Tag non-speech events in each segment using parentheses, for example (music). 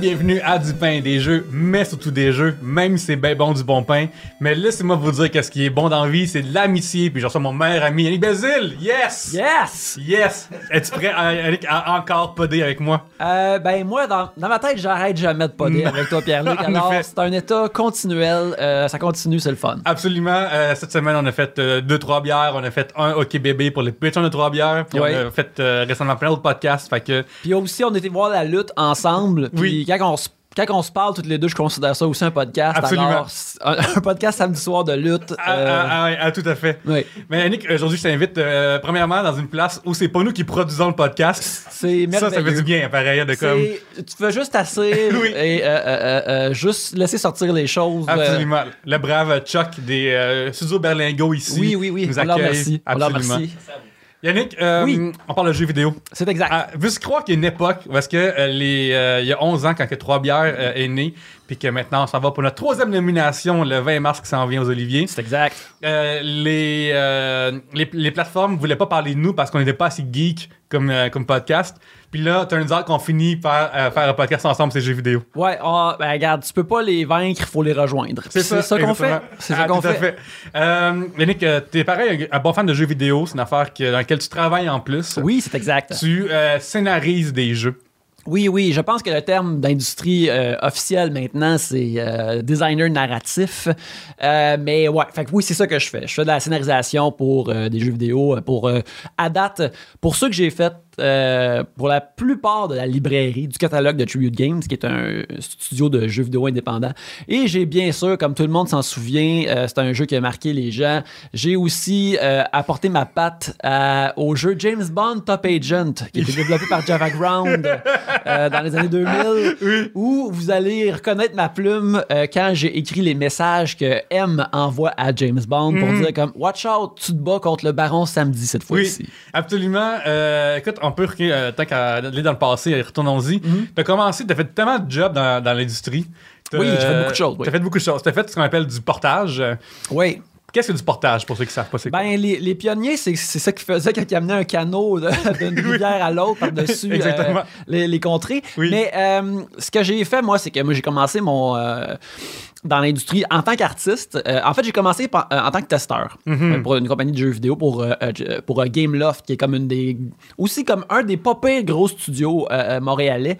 bienvenue à Du pain et des jeux, mais surtout des jeux, même si c'est bien bon du bon pain. Mais laissez-moi vous dire que ce qui est bon dans la vie, c'est de l'amitié. Puis je reçois mon meilleur ami, Yannick Basile. Yes! Yes! Yes! Es-tu prêt, à, Yannick, à encore poder avec moi? Euh, ben moi, dans, dans ma tête, j'arrête jamais de poder avec toi, Pierre-Luc. (laughs) Alors, c'est un état continuel. euh, ça continue, c'est le fun. Absolument. Euh, cette semaine, on a fait euh, deux, trois bières. On a fait un hockey bébé pour les petits de trois bières. Puis Ouais. on a fait euh, récemment plein d'autres podcasts. Fait que, Puis aussi, on était voir la lutte ensemble. Puis Oui. Quand on se quand on se parle toutes les deux, je considère ça aussi un podcast. Absolument. Alors, un, (laughs) un podcast samedi soir de lutte. ah, euh, ah, ah, ah, tout à fait. oui. Mais Yannick, aujourd'hui, je t'invite euh, premièrement dans une place où c'est pas nous qui produisons le podcast. C'est. Ça, ça fait du bien, pareil, de comme. Tu fais juste asseoir (laughs) Oui. et euh, euh, juste laisser sortir les choses. Absolument. Le brave Chuck des Studios Berlingo ici. oui, oui, oui. Nous On leur accueille. On leur Absolument. Yannick, euh, Oui. on parle de jeux vidéo. C'est exact. Ah, veux-tu croire qu'il y a une époque où est-ce que euh, les, euh, il y a 11 ans, quand que Trois Bières euh, est né, puis que maintenant on s'en va pour notre troisième nomination le 20 mars qui s'en vient aux Oliviers. C'est exact. Euh, les, euh, les, les plateformes voulaient pas parler de nous parce qu'on n'était pas assez geek comme, euh, comme podcast. Puis là, turns out qu'on finit par euh, faire un podcast ensemble, c'est jeux vidéo. Ouais, on- ben regarde, tu peux pas les vaincre, il faut les rejoindre. C'est Puis ça, qu'on fait. C'est Ah, ça qu'on tout à fait. Euh, Yannick, euh, t'es pareil, un, bon fan de jeux vidéo. C'est une affaire que- dans laquelle tu travailles en plus. Oui, c'est exact. Tu scénarises des jeux. Oui, oui, je pense que le terme d'industrie euh, officiel maintenant, c'est euh, designer narratif. Euh, mais ouais, fait que oui, c'est ça que je fais. Je fais de la scénarisation pour des jeux vidéo, pour à date, pour ceux que j'ai fait euh, pour la plupart de la librairie du catalogue de Tribute Games, qui est un studio de jeux vidéo indépendant. Et j'ai bien sûr, comme tout le monde s'en souvient, euh, c'est un jeu qui a marqué les gens. J'ai aussi euh, apporté ma patte à- au jeu James Bond Top Agent, qui a été développé par Java Ground dans les années 2000, (laughs) où vous allez reconnaître ma plume quand j'ai écrit les messages que M envoie à James Bond pour dire comme Watch out, tu te bats contre le baron samedi cette Oui, fois-ci. absolument. Écoute, on peut, euh, tant qu'à aller dans le passé, retournons-y. T'as commencé, t'as fait tellement de jobs dans, dans l'industrie. Oui, j'ai fait beaucoup de choses, oui. T'as fait beaucoup de choses. T'as fait ce qu'on appelle du portage. Euh, Oui. Qu'est-ce que du portage, pour ceux qui savent pas c'est quoi? Ben, les, les pionniers, c'est ça qu'ils faisaient quand ils amenaient un canot (laughs) d'une rivière à l'autre par-dessus (laughs) euh, les, les contrées. Oui. Mais euh, ce que j'ai fait, moi, c'est que moi, j'ai commencé mon. euh, dans l'industrie en tant qu'artiste. Euh, en fait, j'ai commencé par- euh, en tant que testeur Mhm. euh, pour une compagnie de jeux vidéo, pour, pour Gameloft, qui est comme une des. aussi comme un des pas pires gros studios montréalais.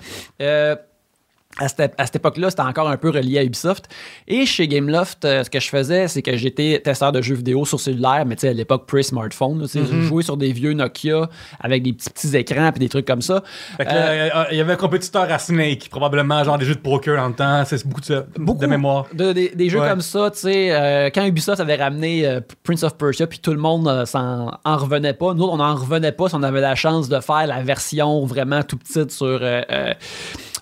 Euh, à cette, à cette époque-là, c'était encore un peu relié à Ubisoft. Et chez Gameloft, euh, ce que je faisais, c'est que j'étais testeur de jeux vidéo sur cellulaire, mais tu sais, à l'époque, pre-smartphone. là, tu sais, Je jouais sur des vieux Nokia avec des petits, petits écrans et des trucs comme ça. Fait que là, euh, il y avait un compétiteur à Snake, probablement, genre des jeux de poker dans le temps. C'est beaucoup de, ça, Beaucoup de mémoire. de- des, des jeux Ouais. comme ça, tu sais, euh, quand Ubisoft avait ramené euh, Prince of Persia, puis tout le monde euh, s'en en revenait pas. Nous, on n'en revenait pas si on avait la chance de faire la version vraiment tout petite sur, euh, euh,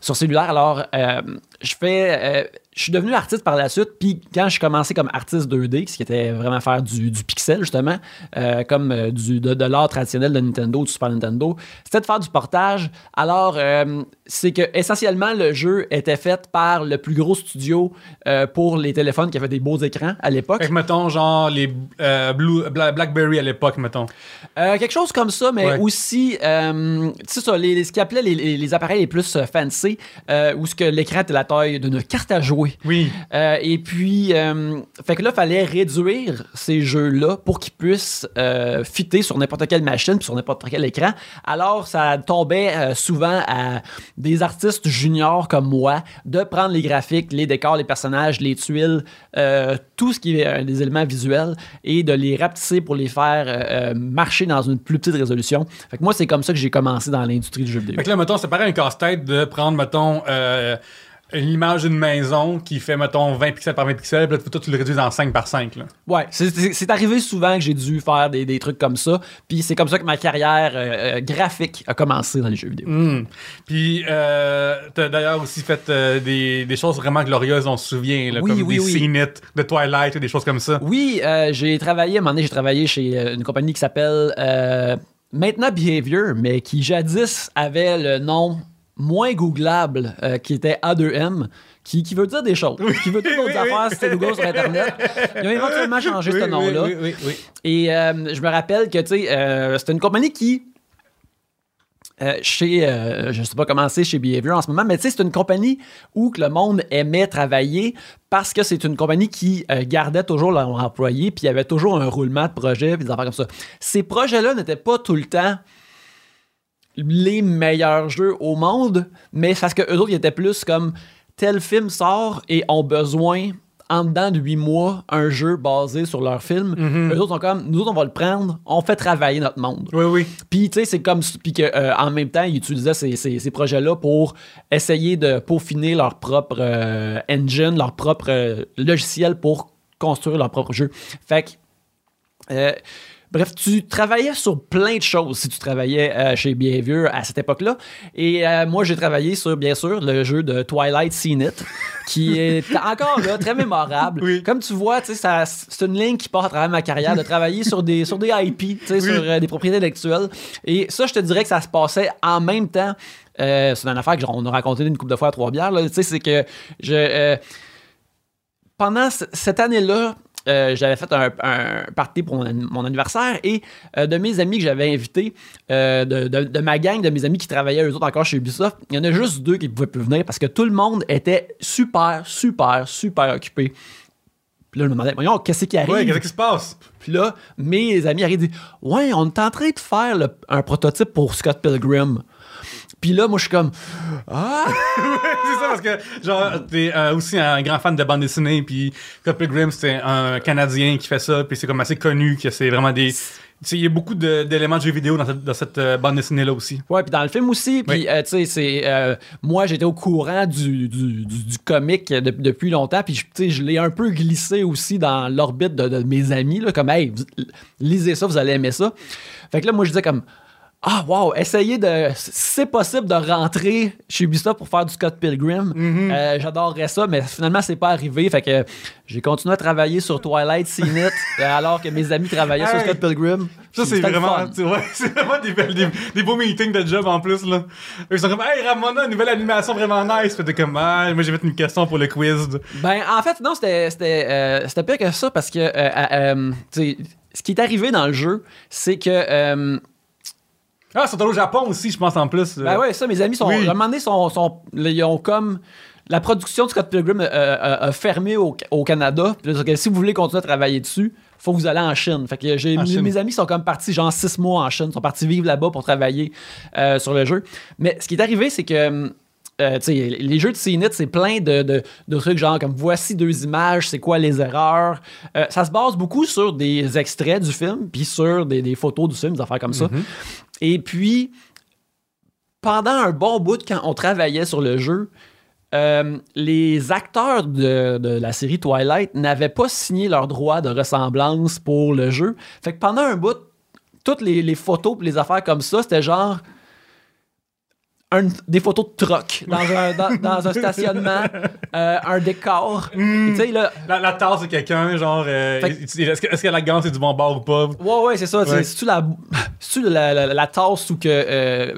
sur cellulaire. Alors, euh, je fais. euh, je suis devenu artiste par la suite, puis quand j'ai commencé comme artiste 2D, ce qui était vraiment faire du, du pixel, justement, euh, comme euh, du, de, de l'art traditionnel de Nintendo, du Super Nintendo, c'était de faire du portage. Alors, euh, c'est que essentiellement, le jeu était fait par le plus gros studio euh, pour les téléphones qui avaient des beaux écrans à l'époque. Fait que, mettons, genre les euh, Blue, Bla- Blackberry à l'époque, mettons. Euh, quelque chose comme ça, mais Ouais. aussi, tu sais, ça, les, ce qu'ils appelaient les, les- les appareils les plus fancy, où ce que l'écran était la taille d'une carte à jouer. Oui. Et puis, fait que là, fallait réduire ces jeux-là pour qu'ils puissent fitter sur n'importe quelle machine, puis sur n'importe quel écran. Alors, ça tombait souvent à des artistes juniors comme moi de prendre les graphiques, les décors, les personnages, les tuiles, euh, tout ce qui est euh, des éléments visuels et de les rapetisser pour les faire euh, euh, marcher dans une plus petite résolution. Fait que moi, c'est comme ça que j'ai commencé dans l'industrie du jeu vidéo. Fait là, mettons, c'est pareil un casse-tête de prendre, mettons, une image d'une maison qui fait, mettons, 20 pixels par 20 pixels, puis là, toi, tu le réduis en 5 par 5. Là. Ouais, c'est- arrivé souvent que j'ai dû faire des, des trucs comme ça. Puis c'est comme ça que ma carrière euh, euh, graphique a commencé dans les jeux vidéo. Hmm. Puis, euh, t'as d'ailleurs aussi fait euh, des, des choses vraiment glorieuses, on se souvient, là, Oui, comme oui, des oui. Seen It, de Twilight, ou des choses comme ça. Oui, euh, j'ai travaillé, à un moment donné, j'ai travaillé chez une compagnie qui s'appelle Maintenant Behavior, mais qui jadis avait le nom moins googlable, euh, qui était A2M. Qui, qui veut dire des choses, qui veut dire d'autres Oui, oui. affaires si c'est Google sur Internet. Ils ont éventuellement changé Oui, ce oui, nom-là. Oui, oui, oui. Et euh, je me rappelle que, tu sais, euh, c'était une compagnie qui chez, je sais pas comment c'est chez Behavior en ce moment, mais tu sais, c'est une compagnie où que le monde aimait travailler parce que c'est une compagnie qui gardait toujours leurs employés, puis il y avait toujours un roulement de projets, puis des affaires comme ça. Ces projets-là n'étaient pas tout le temps les meilleurs jeux au monde, mais parce que eux autres, ils étaient plus comme tel film sort et ont besoin en dedans de 8 mois un jeu basé sur leur film. Mhm. Eux autres sont comme nous autres on va le prendre, on fait travailler notre monde. Oui, oui. Puis tu sais c'est comme puis que euh, en même temps ils utilisaient ces, ces- ces projets-là pour essayer de peaufiner leur propre euh, engine, leur propre euh, logiciel pour construire leur propre jeu. Fait que Bref, tu travaillais sur plein de choses si tu travaillais euh, chez Behavior à cette époque-là. Et euh, moi, j'ai travaillé sur, bien sûr, le jeu de Twilight Scene It, qui est (laughs) encore là, très mémorable. Oui. Comme tu vois, c'est une ligne qui part à travers ma carrière de travailler sur des, sur des IP, sur euh, des propriétés intellectuelles. Et ça, je te dirais que ça se passait en même temps. Euh, c'est une affaire que genre, on a raconté une couple de fois à trois bières. là. Tu sais, c'est que je. pendant cette année-là, euh, j'avais fait un, un party pour mon, an- mon anniversaire et euh, de mes amis que j'avais invités, euh, de, de- de ma gang, de mes amis qui travaillaient eux autres encore chez Ubisoft, il y en a juste deux qui pouvaient plus venir parce que tout le monde était super, super, super occupé. Puis là, je me demandais, voyons, qu'est-ce qui arrive? Ouais, qu'est-ce qui se passe? Puis là, mes amis arrivent et disent Ouais, on est en train de faire le- un prototype pour Scott Pilgrim. Puis là, moi, je suis comme Ah, (laughs) c'est ça, parce que, genre, t'es euh, aussi un grand fan de bande dessinée, puis Scott Pilgrim, c'est un Canadien qui fait ça, puis c'est comme assez connu, que c'est vraiment des... Tu sais, il y a beaucoup de- d'éléments de, jeux vidéo dans cette, dans cette, euh, bande dessinée-là aussi. Ouais, puis dans le film aussi. Puis, Oui. euh, tu sais, c'est. euh, moi, j'étais au courant du, du, du, du comic de- depuis longtemps. Puis, je- tu sais, je l'ai un peu glissé aussi dans l'orbite de, de mes amis. Là, comme, hey, vous- lisez ça, vous allez aimer ça. Fait que là, moi, je disais comme. Ah, wow, essayez de. si C'est possible de rentrer chez Ubisoft pour faire du Scott Pilgrim. Mm-hmm. Euh, J'adorerais ça, mais finalement, c'est pas arrivé. Fait que j'ai continué à travailler sur Twilight Scene (laughs) euh, alors que mes amis travaillaient sur. Scott Pilgrim. Ça, c'est vraiment, tu vois, (laughs) c'est vraiment des, belles- des, des beaux meetings de job en plus, là. Ils sont comme, hey, Ramona, nouvelle animation vraiment nice. Fait comme, ah, moi, j'ai fait une question pour le quiz. Ben, en fait, non, c'était c'était euh, c'était pire que ça parce que, euh, tu sais, ce qui est arrivé dans le jeu, c'est que. Ah, ils sont allés au Japon aussi, je pense, en plus. euh. ben ouais, ça, mes amis sont. Oui. À un moment donné, sont, sont- ils ont comme. La production de Scott Pilgrim euh, euh, a fermé au, au Canada. Que si vous voulez continuer à travailler dessus, faut que vous allez en Chine. Fait que j'ai mes, Chine. mes amis sont comme partis genre six mois en Chine, sont partis vivre là-bas pour travailler euh, sur le jeu. Mais ce qui est arrivé, c'est que euh, tu sais, les jeux de CNIT, c'est plein de, de- de trucs genre comme voici deux images, c'est quoi les erreurs. Euh, ça se base beaucoup sur des extraits du film, puis sur des, des photos du film, des affaires comme ça. Et puis, pendant un bon bout, quand on travaillait sur le jeu, euh, les acteurs de, la série Twilight n'avaient pas signé leur droit de ressemblance pour le jeu. Fait que pendant un bout, toutes les, les photos pis les affaires comme ça, c'était genre un- des photos de troc dans un, dans, dans un stationnement, (laughs) euh, un décor. Mm. Sais, là, La, la tasse de quelqu'un, genre, euh, est-ce que, la gante c'est du bon bord ou pas? Ouais, ouais, c'est ça. Ouais. C'est-tu la, la, la, tasse où que euh,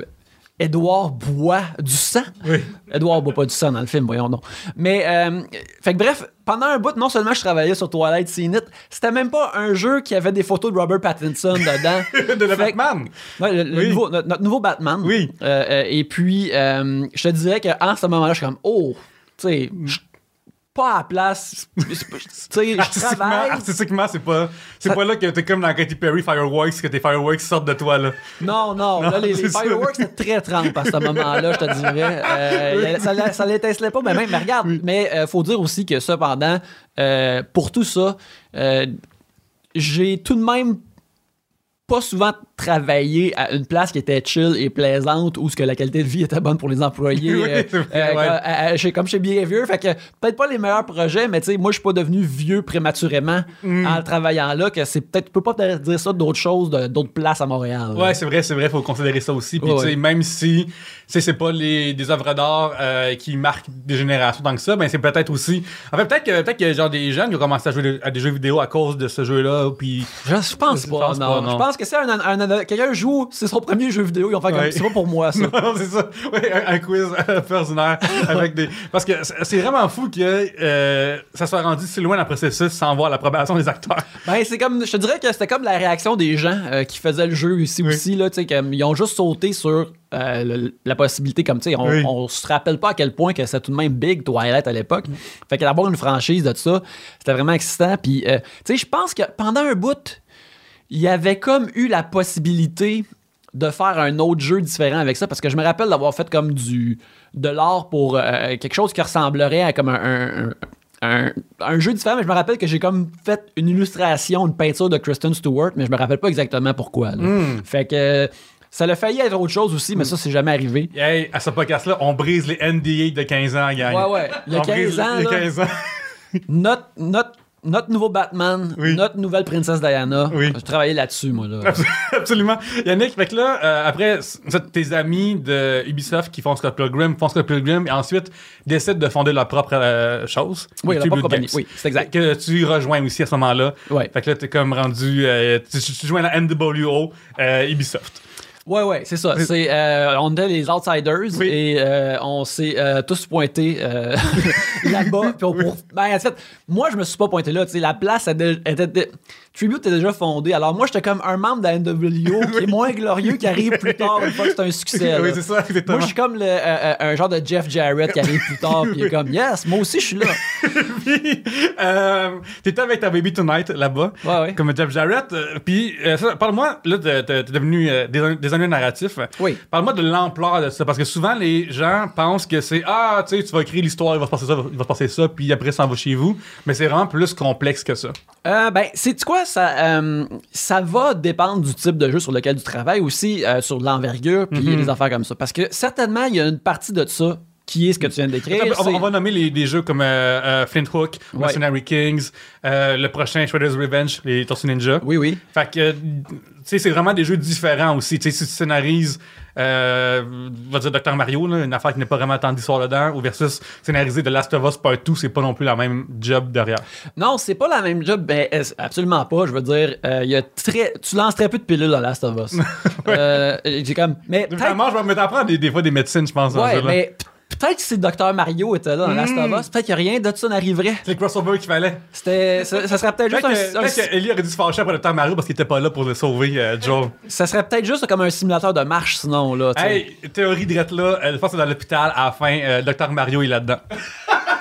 Edouard boit du sang? Oui. Edouard boit pas du sang dans le film, voyons donc. Mais, euh, fait que bref, pendant un bout, non seulement je travaillais sur Twilight Scene It, c'était même pas un jeu qui avait des photos de Robert Pattinson dedans. (laughs) de le que- Batman. Ouais, le- le Oui. nouveau- notre, notre nouveau Batman. Oui. Euh, euh, et puis, je te dirais qu'en ce moment-là, je suis comme, oh, tu sais, pas à la place. Tu sais, je Artistiquement, travaille. artistiquement, c'est pas, c'est Ça- pas là que t'es comme dans Katy Perry Fireworks, que tes Fireworks sortent de toi, là. Non, non, là, les, fireworks, c'était très trempe à ce moment-là, je te dirais. Euh, ça, ça l'étincelait pas, mais même, mais regarde, mais euh, faut dire aussi que cependant, euh, pour tout ça, euh, j'ai tout de même pas souvent travaillé à une place qui était chill et plaisante où ce que la qualité de vie était bonne pour les employés (laughs) Oui, euh, vrai, euh, ouais. à- à- chez- comme chez Behavior fait que peut-être pas les meilleurs projets mais tu sais moi je suis pas devenu vieux prématurément Mm. en travaillant là que c'est peut-être tu peux pas dire ça d'autres choses d'autres places à Montréal Ouais, c'est vrai, c'est vrai, faut considérer ça aussi. Puis, Ouais, tu sais, ouais. même si, c'est pas les, des œuvres d'art euh, qui marquent des générations tant que ça, ben c'est peut-être aussi. En fait, peut-être que peut-être a genre des jeunes qui ont commencé à jouer à des jeux vidéo à cause de ce jeu-là, puis. Je pense pas, non. Je pense que c'est un, un- un- quelqu'un joue, c'est son premier jeu vidéo, ils ont fait comme Ouais. c'est pas pour moi ça. (laughs) Non, c'est ça. Ouais, un, un quiz un peu ordinaire avec des. Parce que c'est vraiment fou que euh, ça soit rendu si loin dans le processus sans voir l'approbation des acteurs. ben c'est comme, je te dirais que c'était comme la réaction des gens euh, qui faisaient le jeu ici Oui. aussi là, tu sais, comme, ils ont juste sauté sur euh, le- la possibilité, comme tu sais, on, Oui. on se rappelle pas à quel point que c'était tout de même big Twilight à l'époque. Fait que d'avoir une franchise de ça, c'était vraiment excitant. Puis, euh, tu sais, je pense que pendant un bout, il y avait comme eu la possibilité de faire un autre jeu différent avec ça parce que je me rappelle d'avoir fait comme du de l'art pour euh, quelque chose qui ressemblerait à comme un, un- un- jeu différent mais je me rappelle que j'ai comme fait une illustration une peinture de Kristen Stewart mais je me rappelle pas exactement pourquoi là. fait que ça l'a failli être autre chose aussi mais ça c'est jamais arrivé Hey, à ce podcast-là, on brise les NDA de 15 ans, gang. ouais ouais il y a On brise 15 ans Il y a là, 15 ans. notre, notre, notre nouveau Batman Oui. notre nouvelle princesse Diana Oui. je travaillais là-dessus moi là (laughs) Absolument. Yannick, fait que là, euh, après, tes amis de Ubisoft qui font Scott Pilgrim, font Scott Pilgrim, et ensuite décident de fonder leur propre euh, chose. Oui, leur propre compagnie. Oui, c'est exact. Que tu rejoins aussi à ce moment-là. Ouais. Fait que là, t'es comme rendu. euh, tu, tu joins la NWO euh, Ubisoft. Ouais, ouais, c'est ça. C'est, euh, on était les outsiders Oui. et euh, on s'est euh, tous pointés euh, (laughs) là-bas. Puis on- pour- ben, en fait, moi, je me suis pas pointé là. tu sais, La place elle était- Tribute était déjà fondée. Alors moi, j'étais comme un membre de la NWO qui est moins glorieux, qui arrive plus tard une fois que c'est un succès. oui, c'est ça, exactement. Moi, je suis comme le, euh, euh, un genre de Jeff Jarrett qui arrive plus (laughs) tard, puis il est comme, yes, moi aussi, je suis là. (laughs) Puis, euh, t'étais avec ta baby tonight là-bas, Ouais, ouais. comme Jeff Jarrett. euh, puis, euh, ça, parle-moi, là, t'es t'es- t'es devenu euh, des designer narratif. Oui. Parle-moi de l'ampleur de ça, parce que souvent les gens pensent que c'est ah, tu sais, tu vas écrire l'histoire, il va se passer ça, il va se passer ça, puis après ça en va chez vous. Mais c'est vraiment plus complexe que ça. Euh, ben, c'est quoi ça euh, Ça va dépendre du type de jeu sur lequel tu travailles aussi, euh, sur l'envergure, puis Mhm. les affaires comme ça. Parce que certainement, il y a une partie de ça qui est ce que tu viens de décrire. On, va- c'est- on va nommer les, des jeux comme euh, euh, Flint Hook, Ouais. Mercenary Kings, le prochain Shredder's Revenge, les Tortues Ninja. Oui, oui. Fait que, tu sais, c'est vraiment des jeux différents aussi. Tu sais, si tu scénarises, euh, on va dire Dr. Mario, là, une affaire qui n'est pas vraiment tant d'histoire dedans, ou versus scénariser The Last of Us Part 2, c'est pas non plus la même job derrière. Non, c'est pas la même job. Ben, euh, absolument pas. Je veux dire, euh, il y a très, tu lances très peu de pilules dans Last of Us. (laughs) Euh, j'ai comme, mais Vraiment, je vais me mettre à prendre des, des fois des médecines, je pense. ouais, mais peut-être que si Dr Mario était là dans Last of Us, peut-être que rien de ça n'arriverait. C'est le crossover qu'il fallait. C'était, ça, ça serait peut-être juste que, un, peut-être que Ellie aurait dû se fâcher après Dr. Mario parce qu'il était pas là pour le sauver, euh, Joel. ça serait peut-être juste comme un simulateur de marche, sinon là. hey, théorie de là, je pense que c'est dans l'hôpital, à la fin, euh, Dr. Mario est là-dedans. (laughs)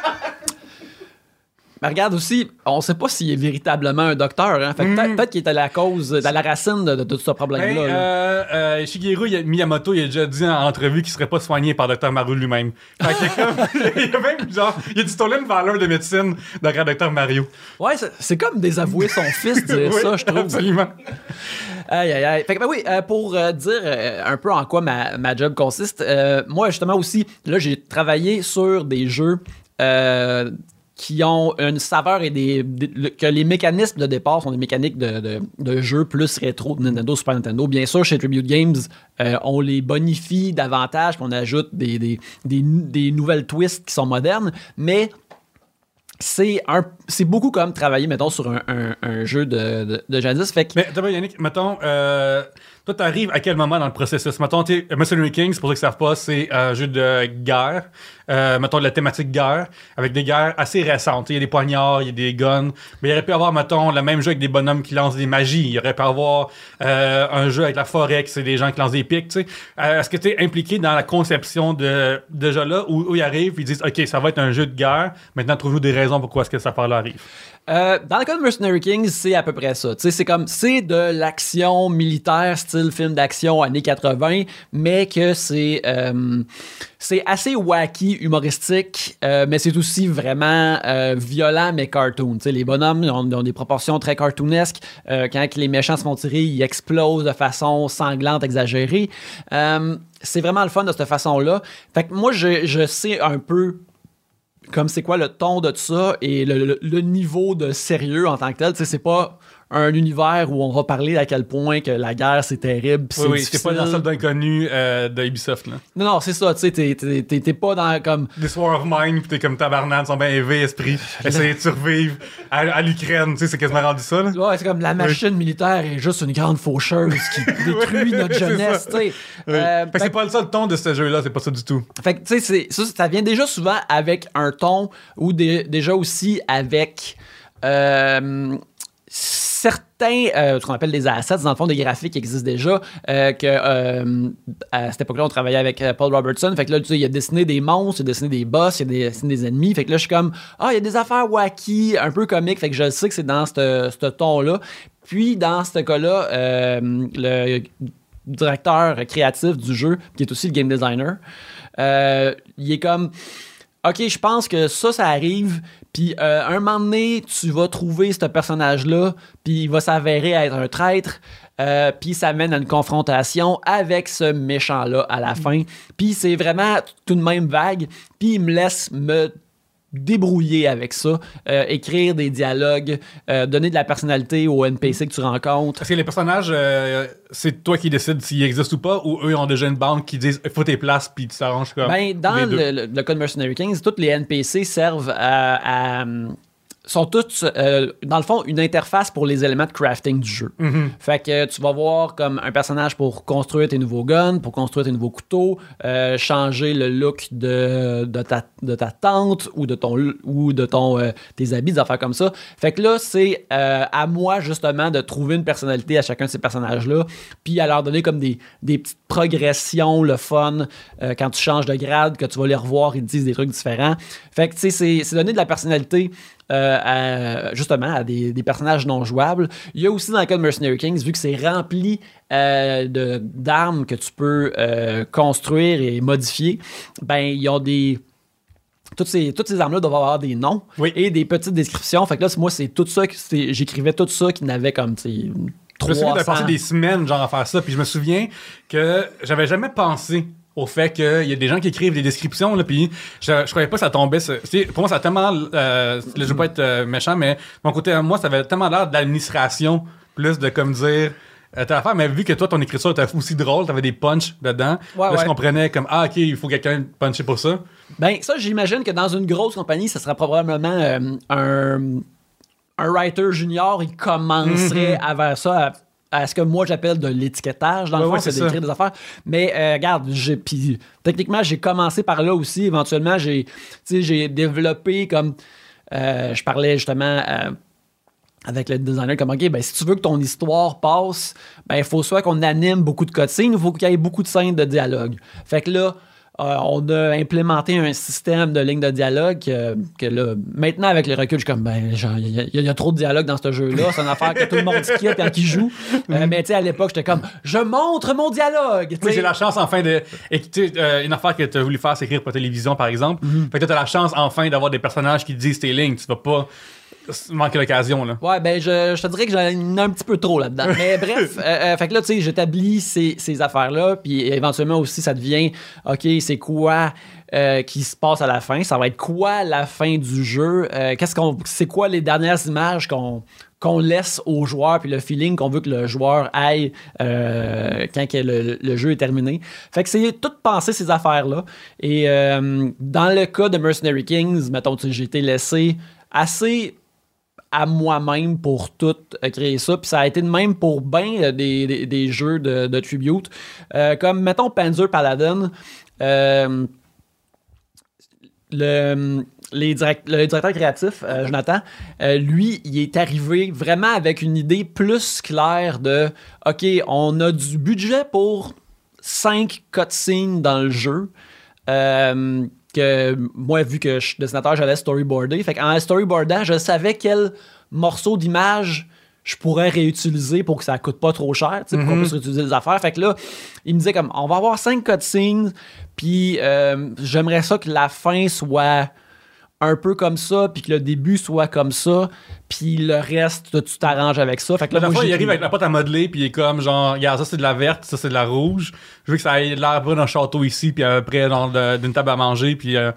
Mais regarde aussi, on sait pas s'il est véritablement un docteur. Hein? Fait que peut-être, peut-être qu'il est à la cause, à la racine de, de tout ce problème-là. Hey, là. euh, euh, Shigeru Miyamoto, il a déjà dit en entrevue qu'il serait pas soigné par Dr. Mario lui-même. Fait (laughs) comme, il y a même genre, il a dit une valeur de médecine derrière Dr. Mario. Ouais, c'est, c'est comme désavouer son (laughs) fils dire Oui, ça, je trouve. Absolument. Aïe, aïe, aïe. Fait que, ben oui, euh, pour euh, dire euh, un peu en quoi ma, ma job consiste, euh, moi, justement, aussi, là, j'ai travaillé sur des jeux euh, qui ont une saveur et des, que les mécanismes de départ sont des mécaniques de, de, jeux plus rétro de Nintendo, Super Nintendo. Bien sûr, chez Tribute Games, euh, on les bonifie davantage, on ajoute des, des, des, nouvelles twists qui sont modernes, mais c'est un c'est beaucoup comme travailler mettons sur un, un- jeu de, de, de jadis fait que Mais d'abord, Yannick, mettons, euh, toi, t'arrives à quel moment dans le processus? Mettons, t'es Mercenary Kings, pour ceux qui savent pas, c'est un jeu de guerre. Euh, mettons, la thématique guerre, avec des guerres assez récentes. Il y a des poignards, il y a des guns. Mais il aurait pu avoir, mettons, le même jeu avec des bonhommes qui lancent des magies. Il aurait pu avoir euh, un jeu avec la forêt, c'est des gens qui lancent des pics, tu. Euh, Est-ce que t'es impliqué dans la conception de, de jeu-là, où, où ils arrivent, ils disent, OK, ça va être un jeu de guerre. Maintenant, trouve-nous des raisons pourquoi est-ce que ça part-là arrive? Euh, dans le cas de Mercenary Kings, c'est à peu près ça. C'est comme c'est de l'action militaire, style film d'action années 80, mais que c'est euh, c'est assez wacky, humoristique, euh, mais c'est aussi vraiment violent mais cartoon. Tu sais, les bonhommes ont, des proportions très cartoonesques. Quand les méchants se font tirer, ils explosent de façon sanglante, exagérée. C'est vraiment le fun de cette façon-là. Fait que moi, je, je sais un peu comme c'est quoi le ton de tout ça et le, niveau de sérieux en tant que tel. Tu sais, c'est pas un univers où on va parler à quel point que la guerre c'est terrible. Oui, oui, c'est pas dans difficile. le d'inconnu euh, de Ubisoft, là. Non, non, c'est ça. Tu sais, t'es- pas dans comme. This War of Mine, pis t'es comme tabarnak, sont bien élevés, esprit. (laughs) Essayer de survivre à, à l'Ukraine, tu sais, c'est quasiment rendu ça, là. Ouais, c'est comme la machine militaire est juste une grande faucheuse qui (laughs) détruit notre (laughs) jeunesse, tu sais. Oui. Euh, fait fait c'est pas le seul ton de ce jeu-là, c'est pas ça du tout. Fait que, tu sais, ça, ça vient déjà souvent avec un ton ou des- déjà aussi avec. euh, certains, euh, ce qu'on appelle des assets, dans le fond, des graphiques qui existent déjà, euh, que euh, à cette époque-là, on travaillait avec Paul Robertson. Fait que là, tu sais, il a dessiné des monstres, il a dessiné des boss, il a dessiné des ennemis. Fait que là, je suis comme, ah, il y a des affaires wacky, un peu comiques. Fait que je sais que c'est dans ce ton-là. Puis, dans ce cas-là, le directeur créatif du jeu, qui est aussi le game designer, il est comme OK, je pense que ça, ça arrive. Puis euh, un moment donné, tu vas trouver ce personnage-là, puis il va s'avérer être un traître. euh, puis ça mène à une confrontation avec ce méchant-là à la fin. Puis c'est vraiment tout de même vague. Puis il me laisse me débrouiller avec ça, euh, écrire des dialogues, euh, donner de la personnalité aux NPC que tu rencontres. Est-ce que les personnages, euh, c'est toi qui décides s'ils existent ou pas, ou eux ont déjà une banque qui disent faut tes places puis tu t'arranges comme. Ben, dans le, le, le code Mercenary Kings, tous les NPC servent à. à- sont tous, euh, dans le fond, une interface pour les éléments de crafting du jeu. Fait que tu vas voir comme un personnage pour construire tes nouveaux guns, pour construire tes nouveaux couteaux, euh, changer le look de, de, ta, de ta tente ou de ton ou de ton euh, tes habits, des affaires comme ça. Fait que là, c'est à moi justement de trouver une personnalité à chacun de ces personnages-là, puis à leur donner comme des, des petites progressions, le fun, quand tu changes de grade, que tu vas les revoir, ils te disent des trucs différents. Fait que tu sais, c'est donner de la personnalité euh, à- justement à des, des personnages non jouables. Il y a aussi dans le cas de Mercenary Kings, vu que c'est rempli euh, d'armes que tu peux euh, construire et modifier, ben ils ont des toutes ces, toutes ces armes-là doivent avoir des noms Oui. et des petites descriptions. Fait que là, moi, c'est tout ça, j'écrivais tout ça qui n'avait comme, tu sais, Je me souviens 300. de passer des semaines genre à faire ça, puis je me souviens que j'avais jamais pensé au fait qu'il y a des gens qui écrivent des descriptions, là, puis je, je croyais pas que ça tombait. pour moi, ça a tellement. Euh, je veux pas être euh, méchant, mais mon côté, moi, ça avait tellement l'air de l'administration, plus de comme dire. Euh, telle affaire, mais vu que toi, ton écriture était aussi drôle, t'avais des punchs dedans, Ouais, là, ouais. je comprenais comme, ah, ok, il faut quelqu'un puncher pour ça. Ben, ça, j'imagine que dans une grosse compagnie, ça serait probablement euh, un, un writer junior, il commencerait à faire ça. À, à ce que moi j'appelle de l'étiquetage, dans le fond, ouais, c'est d'écrire des affaires. Mais euh, regarde, j'ai, puis techniquement, j'ai commencé par là aussi. Éventuellement, j'ai, j'ai développé comme. euh, je parlais justement euh, avec le designer comme ok ben si tu veux que ton histoire passe ben il faut soit qu'on anime beaucoup de cutscenes il faut qu'il y ait beaucoup de scènes de dialogue fait que là euh, on a implémenté un système de lignes de dialogue que, que là, maintenant avec le recul, je suis comme, ben, genre, il y, a- il y a trop de dialogue dans ce jeu-là. C'est une affaire que tout le monde quitte quand il joue. Euh, mais tu sais, à l'époque, j'étais comme, je montre mon dialogue. Oui, j'ai la chance enfin de. Et, tu sais, euh, une affaire que tu as voulu faire, c'est écrire pour la télévision, par exemple. Fait que tu as la chance enfin d'avoir des personnages qui disent tes lignes. Tu vas pas manquer l'occasion, là. Ouais, ben je, je te dirais que j'en ai un petit peu trop là-dedans. (laughs) Mais bref, euh, euh, fait que là, tu sais, j'établis ces, ces affaires-là, puis éventuellement aussi, ça devient, OK, c'est quoi euh, qui se passe à la fin? Ça va être quoi la fin du jeu? Qu'est-ce qu'on, c'est quoi les dernières images qu'on qu'on laisse au joueur, puis le feeling qu'on veut que le joueur aille euh, quand que le, le jeu est terminé? Fait que c'est tout penser ces affaires-là. Et euh, dans le cas de Mercenary Kings, mettons, tu j'ai été laissé assez à moi-même pour tout euh, créer ça. Puis ça a été de même pour bien des, des- des jeux de, de tribute. Euh, comme, mettons, Panzer Paladin. euh, le, les direct- le directeur créatif, euh, Jonathan, euh, lui, il est arrivé vraiment avec une idée plus claire de OK, on a du budget pour 5 cutscenes dans le jeu. Euh, que moi, vu que je suis dessinateur, j'allais storyboarder. Fait qu'en storyboardant, je savais quel morceau d'image je pourrais réutiliser pour que ça coûte pas trop cher, tu sais, pour qu'on puisse réutiliser les affaires. Fait que là, il me disait comme, on va avoir cinq cutscenes, puis euh, j'aimerais ça que la fin soit un peu comme ça, puis que le début soit comme ça, puis le reste, tu t'arranges avec ça. Fait que La là, moi, fois, il arrive avec la pâte à modeler, puis il est comme genre, regarde, ça c'est de la verte, ça c'est de la rouge. Je veux que ça ait l'air après d'un château ici, puis après dans d'une table à manger, puis euh,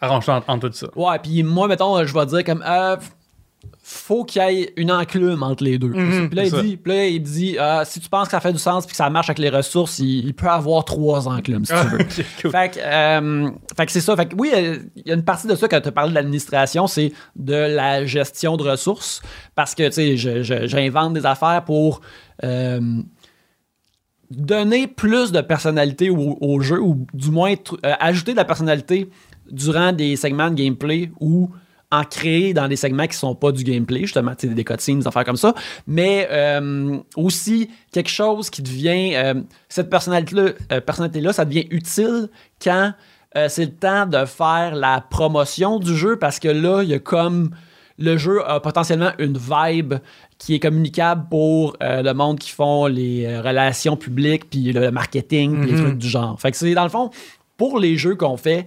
arrange en, en tout ça. Ouais, puis moi, mettons, je vais dire comme, euh, faut qu'il y ait une enclume entre les deux. Mhm, puis là, il dit, puis là, il dit euh, si tu penses que ça fait du sens puis que ça marche avec les ressources, il, il peut avoir trois enclumes, si tu veux. Ok, cool. Fait que, euh, fait que c'est ça. Fait que oui, euh, il y a une partie de ça quand tu as parlé de l'administration, c'est de la gestion de ressources. Parce que, tu sais, j'invente des affaires pour euh, donner plus de personnalité au, au jeu, ou du moins ajouter de la personnalité durant des segments de gameplay ou en créer dans des segments qui sont pas du gameplay, justement, tu sais, des cutscenes, des affaires comme ça, mais euh, aussi quelque chose qui devient, euh, cette personnalité-là, euh, personnalité-là, ça devient utile quand c'est le temps de faire la promotion du jeu, parce que là, il y a comme, le jeu a potentiellement une vibe qui est communicable pour le monde qui font les relations publiques, puis le marketing, puis les Mhm. trucs du genre. Fait que c'est, dans le fond, pour les jeux qu'on fait,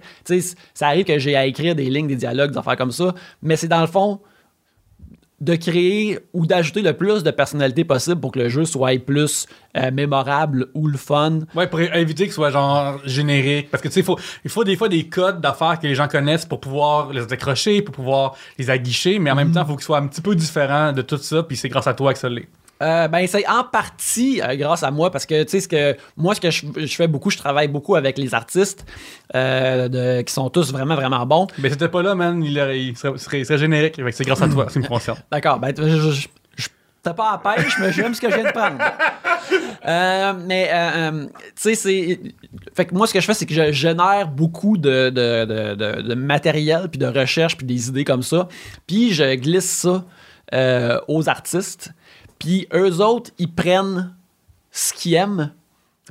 ça arrive que j'ai à écrire des lignes, des dialogues, des affaires comme ça, mais c'est dans le fond de créer ou d'ajouter le plus de personnalité possible pour que le jeu soit plus euh, mémorable ou le fun. Ouais, pour éviter que ce soit genre générique. Parce que tu sais, il faut, il faut des fois des codes d'affaires que les gens connaissent pour pouvoir les accrocher, pour pouvoir les aguicher, mais en même temps, il faut qu'ils soient un petit peu différents de tout ça, puis c'est grâce à toi que ça l'est. Euh, ben c'est en partie euh, grâce à moi parce que tu sais ce que moi ce que je, je fais beaucoup je travaille beaucoup avec les artistes euh, de- qui sont tous vraiment vraiment bons Mais c'était pas là, man, il, aurait- il serait, serait- il serait générique. C'est grâce à toi, ce qui me concerne. (laughs) D'accord, ben, je, je, je- t'as pas à pêche, mais j'aime ce que je viens de prendre. (laughs) Euh, mais, euh, tu sais, c'est. Fait que moi, ce que je fais, c'est que je génère beaucoup de, de, de, de- de matériel, puis de recherche, puis des idées comme ça. Puis je glisse ça euh, aux artistes. Puis eux autres, ils prennent ce qu'ils aiment,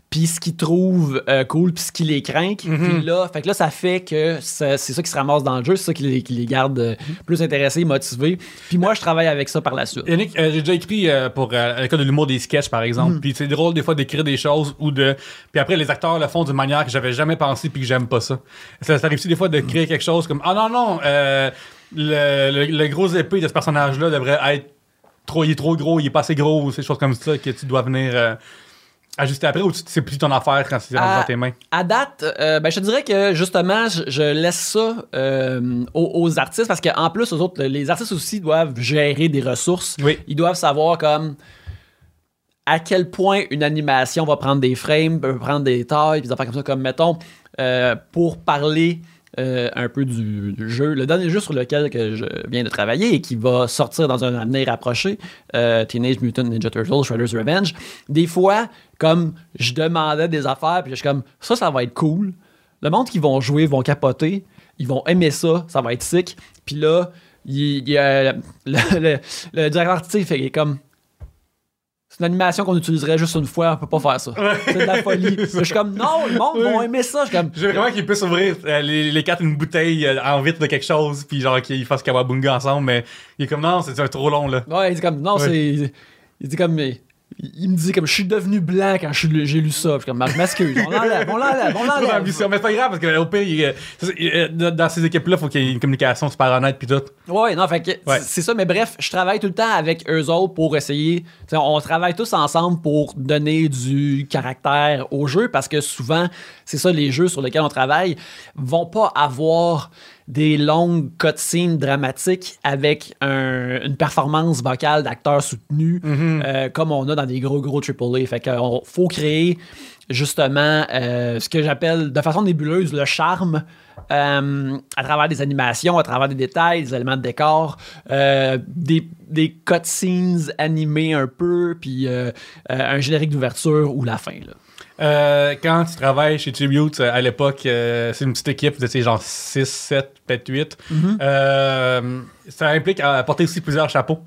puis ce qu'ils trouvent euh, cool, puis ce qui les craint. Puis là, fait que là, ça fait que c'est ça qui se ramasse dans le jeu, c'est ça qui les, qui les garde euh, plus intéressés, motivés. Puis moi, je travaille avec ça par la suite. Yannick, euh, j'ai déjà écrit pour l'école de l'humour des sketchs, par exemple. Puis c'est drôle des fois d'écrire des choses ou de. Puis après, les acteurs le font d'une manière que j'avais jamais pensé puis que j'aime pas ça. Ça, ça arrive aussi des fois de créer quelque chose comme Ah non, non, euh, le, le, le gros épée de ce personnage-là devrait être trop. Il est trop gros, il est pas assez gros, ou ces choses comme ça que tu dois venir euh, ajuster après ou c'est plus ton affaire quand c'est dans tes mains? À date, euh, ben, je te dirais que justement, je, je laisse ça euh, aux, aux artistes parce qu'en plus, aux autres, les artistes aussi doivent gérer des ressources. Oui. Ils doivent savoir comme à quel point une animation va prendre des frames, peut prendre des tailles, des affaires comme ça, comme mettons, pour parler euh, un peu du, jeu. Le dernier jeu sur lequel que je viens de travailler et qui va sortir dans un avenir approché, euh, Teenage Mutant Ninja Turtles Shredder's Revenge, des fois, comme je demandais des affaires, puis je suis comme, ça, ça va être cool. Le monde qui vont jouer vont capoter, ils vont aimer ça, ça va être sick. Puis là, il, le, le- le directeur artistique il est comme c'est une animation qu'on utiliserait juste une fois, on peut pas faire ça. C'est de la folie. (laughs) je suis comme non, le monde va aimer ça. Je suis comme vraiment qu'ils puissent ouvrir euh, les, les quatre une bouteille euh, en vitre de quelque chose, puis genre qu'ils fassent Kawabunga ensemble, mais il est comme non, c'est trop long là. Ouais, il dit comme non, Ouais. c'est. Il dit comme. mais- Il me dit comme je suis devenu blanc quand j'ai lu ça. Je suis comme m'excuse, on l'enlève, on l'enlève, on l'enlève. mais c'est pas grave parce que au pire, il, euh, euh, dans ces équipes-là, faut qu'il y ait une communication super honnête puis tout. Ouais, non, fait que Ouais. c'est ça, mais bref, je travaille tout le temps avec eux autres pour essayer. on travaille tous ensemble pour donner du caractère au jeu parce que souvent, c'est ça, les jeux sur lesquels on travaille vont pas avoir des longues cutscenes dramatiques avec un- une performance vocale d'acteur soutenu euh, comme on a dans des gros gros AAA. Fait qu'on faut créer justement euh, ce que j'appelle de façon nébuleuse le charme euh, à travers des animations, à travers des détails, des éléments de décor, euh, des, des cutscenes animées un peu, puis un générique d'ouverture ou la fin. Là. Euh, quand tu travailles chez Tribute, euh, à l'époque, euh, c'est une petite équipe, vous étiez genre 6, 7, peut-être 8. Euh, ça implique à porter aussi plusieurs chapeaux.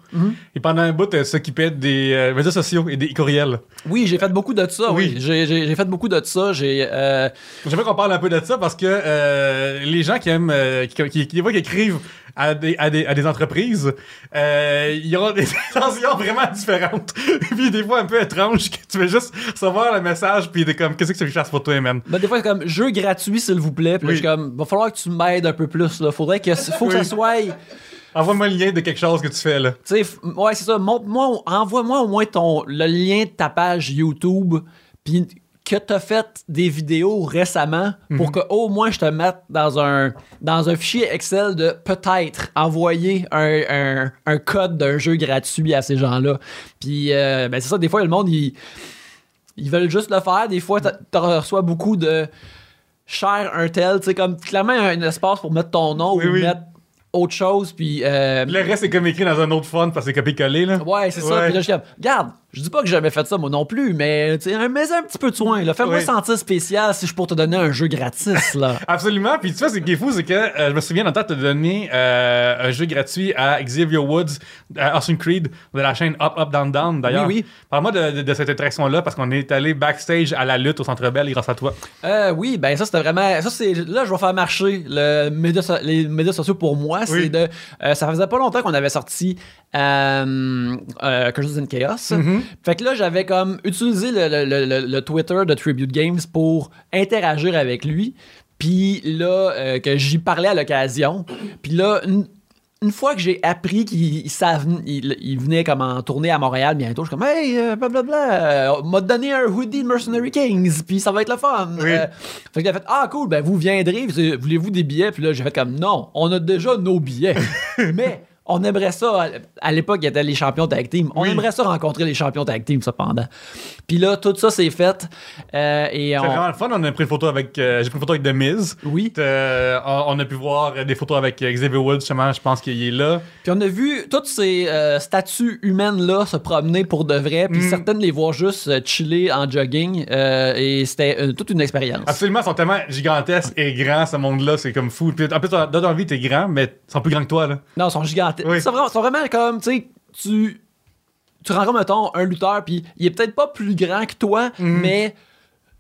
Et pendant un bout, elle s'occupait des euh, réseaux sociaux et des courriels. Oui, j'ai fait beaucoup de ça. Oui, Oui. j'ai, fait beaucoup de ça. J'ai euh, J'aimerais qu'on parle un peu de ça parce que euh, les gens qui aiment, euh, qui, qui, écrivent à des, à des, à des entreprises, euh, ils ont (laughs) des intentions vraiment différentes. (laughs) puis des fois un peu étranges que tu veux juste recevoir le message puis comme, qu'est-ce que tu fasse pour toi, man? ben, des fois, c'est comme jeu gratuit, s'il vous plaît. Puis Oui. je suis comme, va falloir que tu m'aides un peu plus. Là. Faudrait que, faut que ça soit. Envoie-moi le lien de quelque chose que tu fais, là. Tu sais, ouais, c'est ça. Montre-moi, envoie-moi au moins ton, le lien de ta page YouTube, puis que t'as fait des vidéos récemment pour que au moins je te mette dans un, dans un fichier Excel de peut-être envoyer un, un- un code d'un jeu gratuit à ces gens-là. Puis, euh, ben c'est ça, des fois, le monde, ils, ils veulent juste le faire. Des fois, t'as- tu reçois beaucoup de cher un tel, tu sais, comme clairement un espace pour mettre ton nom Oui, ou oui. mettre autre chose, puis... euh, Le reste, c'est comme écrit dans un autre fond parce que c'est copié-collé, là. Ouais, c'est ça. Puis là, je suis comme, regarde, Je dis pas que j'ai jamais fait ça, moi non plus, mais tu un, mais un petit peu de soin. Fais-moi Oui. sentir spécial si je pour te donner un jeu gratis. là. (laughs) Absolument. Puis tu vois, ce qui est fou, c'est que euh, je me souviens d'entendre te donner euh, un jeu gratuit à Xavier Woods, à Austin Creed, de la chaîne Up, Up, Down, Down. D'ailleurs, Oui, oui. parle-moi de, de- de cette interaction-là parce qu'on est allé backstage à la lutte au Centre Bell grâce à toi. Euh, oui, ben ça c'était vraiment. Ça c'est là je vais faire marcher le média les médias sociaux pour moi. C'est Oui. de. euh, ça faisait pas longtemps qu'on avait sorti euh, euh, Curses in Chaos. Mm-hmm. Fait que là j'avais comme utilisé le, le- le- le- le Twitter de Tribute Games pour interagir avec lui. Puis là euh, que j'y parlais à l'occasion. Puis là une, une fois que j'ai appris qu'il il, il venait comme en tournée à Montréal bientôt, je suis comme Hey, blablabla, euh, on m'a donné un hoodie de Mercenary Kings, puis ça va être le fun. Oui. Euh, fait qu'il a fait Ah cool, ben vous viendrez, vous- voulez-vous des billets? Puis là j'ai fait comme non, on a déjà nos billets. (laughs) Mais on aimerait ça, à- l'époque, il y était les champions tag team. On Oui. aimerait ça rencontrer les champions tag team, cependant. Puis là, tout ça c'est fait. euh, et C'est on... vraiment le fun. On a pris une photo avec. euh, J'ai pris une photo avec The Miz. Oui. Euh, on, a pu voir des photos avec euh, Xavier Woods, justement. Je pense qu'il est là. Puis on a vu toutes ces statues humaines-là se promener pour de vrai, puis Mm. certaines les voir juste chiller en jogging, et c'était toute une expérience. Absolument, ils sont tellement gigantesques et grands, ce monde-là. C'est comme fou. Puis, en plus, dans ta vie, t'es grand, mais ils sont plus grands que toi. Là. Non, ils sont gigantesques. Oui. Ils sont vraiment, sont vraiment comme, tu sais, tu, tu rencontres, mettons, un lutteur, puis il est peut-être pas plus grand que toi, mais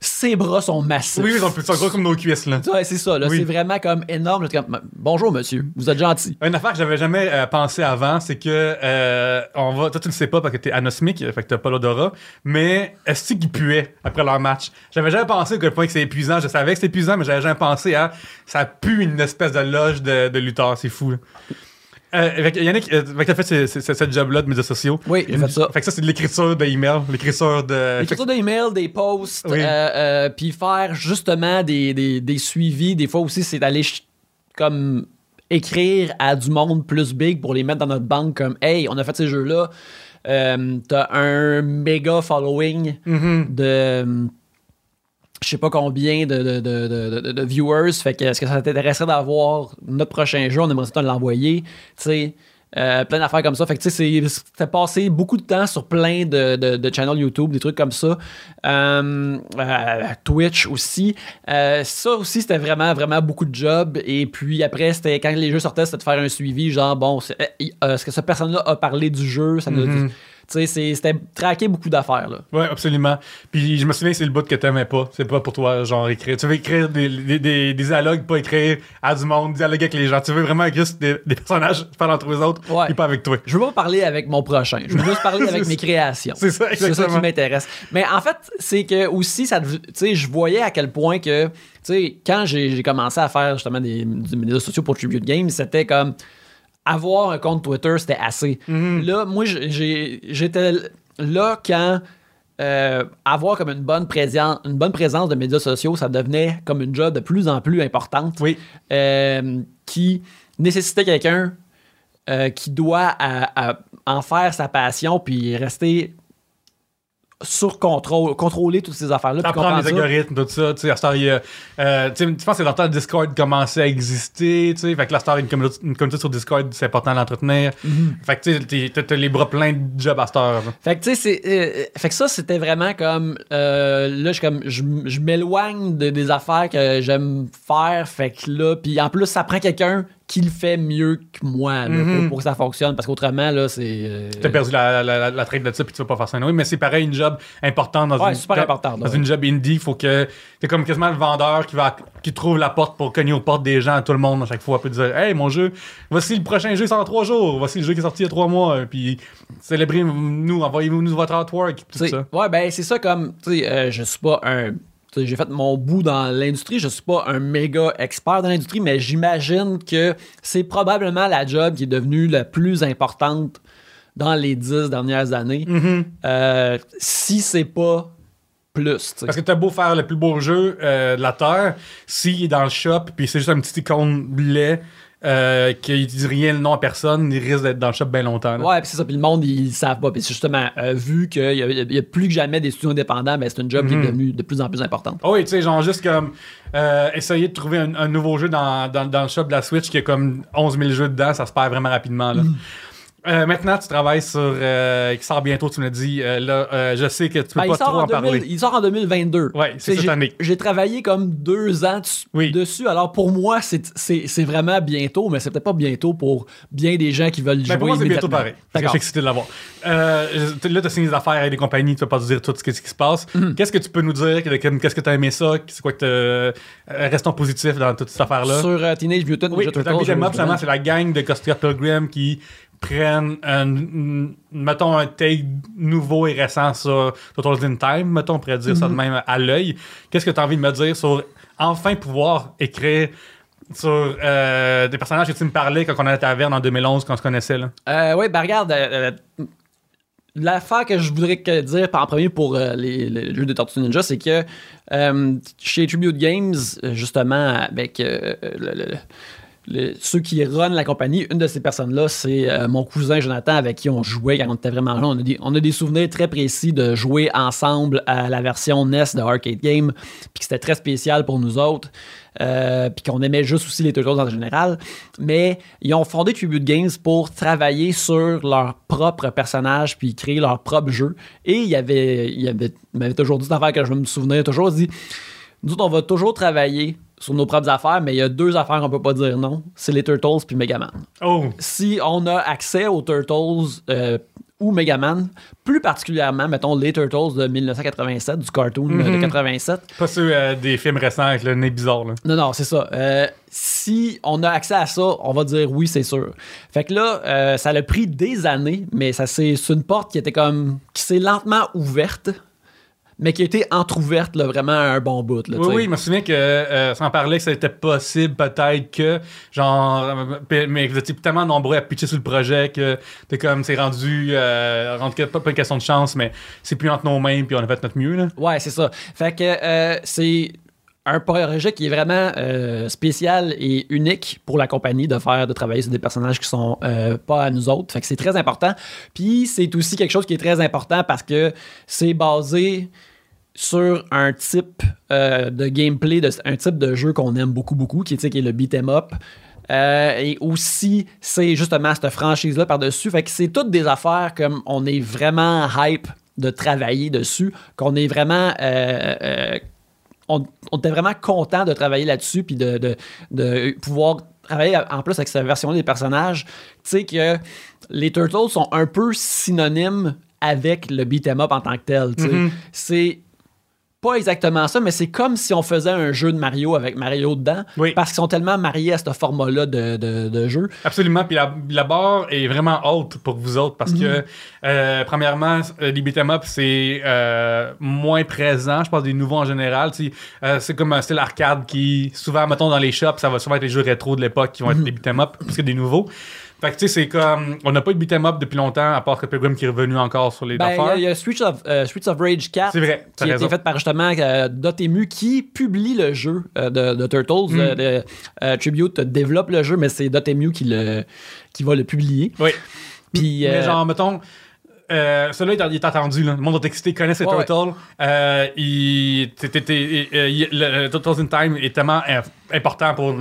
ses bras sont massifs. Oui, ils sont gros comme nos cuisses. Là. Ouais, c'est ça, là. Oui. C'est vraiment comme énorme. comme, Bonjour, monsieur. Vous êtes gentil. Une affaire que j'avais jamais euh, pensé avant, c'est que euh, on va. Toi, tu le sais pas parce que t'es anosmique, fait que t'as pas l'odorat. Mais est-ce qu'ils puaient après leur match? J'avais jamais pensé à quel point que c'est épuisant. Je savais que c'était épuisant, mais j'avais jamais pensé à ça pue une espèce de loge de, de lutteurs. C'est fou. Là. Euh, Yannick, euh, t'as fait ce, job-là de médias sociaux. Oui, j'ai fait ça. Fait que ça, c'est de l'écriture d'email, l'écriture de. L'écriture d'emails, des posts, Oui. euh, euh, puis faire justement des, des, des suivis. Des fois aussi, c'est d'aller comme écrire à du monde plus big pour les mettre dans notre banque comme Hey, on a fait ces jeux-là. Euh, T'as un méga following Mhm. de je sais pas combien de, de, de, de- viewers. Fait que est-ce que ça t'intéresserait d'avoir notre prochain jeu? On aimerait ça l'envoyer. Tu sais, euh, plein d'affaires comme ça. Fait que tu sais, c'est- passé beaucoup de temps sur plein de, de, channels YouTube, des trucs comme ça. Euh, Twitch aussi. Euh, ça aussi, c'était vraiment, vraiment beaucoup de job. Et puis après, c'était quand les jeux sortaient, c'était de faire un suivi, genre, bon, est-ce que cette personne-là a parlé du jeu? Ça dit- C'était traquer beaucoup d'affaires, là. Ouais, absolument. Puis je me souviens que c'est le bout que t'aimais pas. C'est pas pour toi, genre, écrire. Tu veux écrire des, des, des, des dialogues, pas écrire à du monde, dialoguer avec les gens. Tu veux vraiment écrire des, des personnages, (laughs) faire entre eux autres, Ouais. et pas avec toi. Je veux pas parler avec mon prochain. Je veux juste parler (laughs) avec mes créations. C'est ça, C'est ça exactement. qui m'intéresse. Mais en fait, c'est que aussi, ça, dev- tu sais, je voyais à quel point que, tu sais, quand j'ai j'ai commencé à faire justement des, des médias sociaux pour Tribute Games, c'était comme avoir un compte Twitter, c'était assez. Mhm. Là, moi, j'étais là quand euh, avoir comme une bonne, présence, une bonne présence de médias sociaux, ça devenait comme une job de plus en plus importante Oui. euh, qui nécessitait quelqu'un euh, qui doit à- à en faire sa passion puis rester sur contrôle, contrôler toutes ces affaires-là. T'apprends les algorithmes, tout ça. Tu sais, à a, euh, tu penses que dans le temps, Discord commençait à exister, tu sais. Fait que là, à cette heure, une communauté, une communauté sur Discord, c'est important d'entretenir. Mhm. Fait que, tu sais, t'as les bras pleins de jobs à là. Fait que tu sais, c'est, euh, fait que ça c'était vraiment comme euh, là je comme je, je m'éloigne de, des affaires que j'aime faire. Fait que là, puis en plus ça prend quelqu'un qui le fait mieux que moi là, Mhm. pour, pour que ça fonctionne parce qu'autrement là c'est euh, T'as perdu la, la, la, la traite de ça puis tu vas pas faire ça. Oui, mais c'est pareil, une job importante dans Ouais, une super dans- importante, Dans ouais. une job indie, il faut que t'es comme quasiment le vendeur qui va qui trouve la porte pour cogner aux portes des gens à tout le monde à chaque fois puis dire "Hey, mon jeu, voici le prochain jeu sort en trois jours, voici le jeu qui est sorti il y a trois mois puis célébrez nous, envoyez-nous nous votre artwork tout Tu ça." Ouais, ben c'est ça comme, tu sais, euh, je suis pas un... J'ai fait mon bout dans l'industrie, je suis pas un méga expert dans l'industrie, mais j'imagine que c'est probablement la job qui est devenue la plus importante dans les dix dernières années. Mhm. Euh, si c'est pas plus. Parce que t'as beau faire le plus beau jeu euh, de la Terre, s'il est dans le shop, puis c'est juste un petit icône lait, euh, qu'il dit rien le nom à personne, il risque d'être dans le shop bien longtemps. là. Ouais, puis c'est ça. Puis le monde, ils, savent pas. Puis c'est justement, euh, vu qu'il y, y a plus que jamais des studios indépendants, ben c'est une job qui Mhm. est devenue de plus en plus importante. Ah oui, tu sais, genre juste comme euh, essayer de trouver un, un nouveau jeu dans, dans, dans le shop de la Switch qui a comme 11 000 jeux dedans, ça se perd vraiment rapidement. Là. Euh, maintenant, tu travailles sur. euh, qui sort bientôt, tu me l'as dit. Euh, là, euh, je sais que tu peux Ben, pas trop en en 2000 parler. il sort en 2022. Ouais, c'est cette j'ai- année. J'ai travaillé comme deux ans dessus- Oui. dessus. Alors pour moi, c'est vraiment bientôt, mais c'est peut-être pas bientôt pour bien des gens qui veulent jouer. Mais pour moi, c'est bientôt pareil. Je suis excité de l'avoir. Euh, là, tu as signé des affaires avec des compagnies, tu vas pas nous dire tout ce, qui- se passe. Mhm. Qu'est-ce que tu peux nous dire? Qu'est-ce que tu as aimé ça? C'est quoi que euh, Restons positifs dans toute cette affaire-là. Sur euh, Teenage Mutant Oui, Ninja le Turtles. c'est la gang de Costa Pilgrim qui prennent un, mettons, un take nouveau et récent sur Turtles in Time, mettons, on pourrait dire ça de même à l'œil. Qu'est-ce que tu as envie de me dire sur enfin pouvoir écrire sur euh, des personnages que tu me parlais quand on était à la taverne en 2011, quand on se connaissait, là? Euh, oui, ben regarde, euh, l'affaire que je voudrais dire en premier pour les, les jeux de Tortue Ninja, c'est que chez Tribute Games, justement, avec le- le- ceux qui runnent la compagnie, une de ces personnes-là, c'est euh, mon cousin Jonathan avec qui on jouait quand on était vraiment jeune. On a, des, on a des souvenirs très précis de jouer ensemble à la version NES de Arcade Game, puis c'était très spécial pour nous autres. Euh, puis qu'on aimait juste aussi les Turtles en général. Mais ils ont fondé Tribute Games pour travailler sur leur propre personnage puis créer leur propre jeu. Et il y avait, il y avait, m'avait toujours dit cette affaire que je me souvenais toujours dit nous autres, on va toujours travailler sur nos propres affaires, mais il y a deux affaires qu'on peut pas dire non. C'est les Turtles puis Megaman. Oh! Si on a accès aux Turtles euh, ou Megaman, plus particulièrement, mettons, les Turtles de 1987, du cartoon de 87, Pas ceux euh, des films récents avec le nez bizarre, là. non, non, c'est ça. Euh, si on a accès à ça, on va dire oui, c'est sûr. Fait que là, euh, ça a pris des années, mais ça c'est c'est une porte qui était comme qui s'est lentement ouverte, mais qui a été entrouverte là, vraiment à un bon bout. Là, Oui, oui, je me souviens que euh, sans parler que ça était possible peut-être que genre euh, mais vous étiez tellement nombreux à pitcher sur le projet que t'es comme c'est rendu euh, rendu pas, pas une question de chance mais c'est plus entre nos mains puis on a fait notre mieux là. Ouais, c'est ça. Fait que euh, c'est un projet qui est vraiment euh, spécial et unique pour la compagnie de faire, de travailler sur des personnages qui sont euh, pas à nous autres. Fait que c'est très important. Puis c'est aussi quelque chose qui est très important parce que c'est basé sur un type euh, de gameplay, de, un type de jeu qu'on aime beaucoup, beaucoup, qui, est, qui est le beat'em up. Euh, et aussi, c'est justement cette franchise-là par-dessus. Fait que c'est toutes des affaires comme on est vraiment hype de travailler dessus, qu'on est vraiment. euh, on, on était vraiment content de travailler là-dessus, puis de, de, de pouvoir travailler en plus avec cette version des personnages. Tu sais que les Turtles sont un peu synonymes avec le beat'em up en tant que tel. Mhm. C'est pas exactement ça, mais c'est comme si on faisait un jeu de Mario avec Mario dedans, Oui. parce qu'ils sont tellement mariés à ce format-là de, de- de jeu. Absolument puis la, la barre est vraiment haute pour vous autres parce Mhm. que euh, premièrement euh, les beat'em up c'est euh, moins présent je pense des nouveaux en général euh, c'est comme un style arcade qui souvent mettons dans les shops ça va souvent être les jeux rétro de l'époque qui vont Mhm. être des beat'em up parce que des nouveaux fait que tu sais c'est comme on n'a pas eu de beat'em up depuis longtemps à part que Pilgrim qui est revenu encore sur les Ben, il y affaires a- il y, a Streets of, euh, Streets of Rage 4 c'est vrai qui a raison. été fait par justement euh, Dotemu qui publie le jeu euh, de, de Turtles. Mm. de- Tribute développe le jeu, mais c'est Dotemu qui, le, qui va le publier. oui Puis, Mais genre, mettons, euh, celui-là, il est- attendu. Là. Le monde est excité, connaît Ouais, Turtles. Euh, il, t'es- euh, il- le, le Turtles in Time est tellement important pour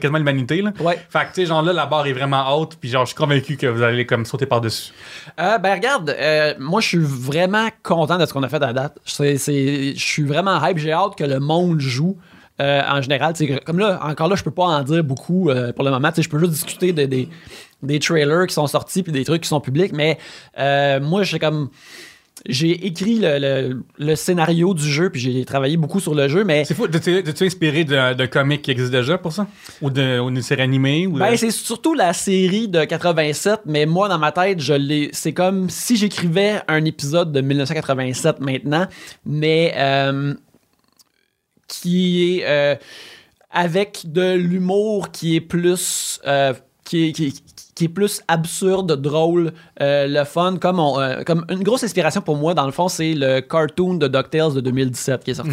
quasiment l'humanité. Ouais. Fait que, tu sais, genre là, la barre est vraiment haute. Puis, genre, je suis convaincu que vous allez comme sauter par-dessus. Euh, ben regarde, moi je suis vraiment content de ce qu'on a fait à date. C'est- c'est- Je suis vraiment hype, j'ai hâte que le monde joue. euh, en général, comme là, encore là, je peux pas en dire beaucoup euh, pour le moment. Je peux juste discuter de- des, des trailers qui sont sortis puis des trucs qui sont publics, mais euh, moi, j'ai comme. J'ai écrit le, le- le scénario du jeu, puis j'ai travaillé beaucoup sur le jeu, mais C'est fou. T'es-tu inspiré d'un d'un comic qui existe déjà pour ça? Ou de- d'une série animée ou de- Ben, c'est surtout la série de 87, mais moi, dans ma tête, je l'ai. C'est comme si j'écrivais un épisode de 1987 maintenant, mais euh, qui est euh, avec de l'humour qui est plus. euh, qui est, qui est- qui est plus absurde, drôle, euh, le fun, comme, on, euh, comme une grosse inspiration pour moi, dans le fond, c'est le cartoon de DuckTales de 2017 qui est sorti.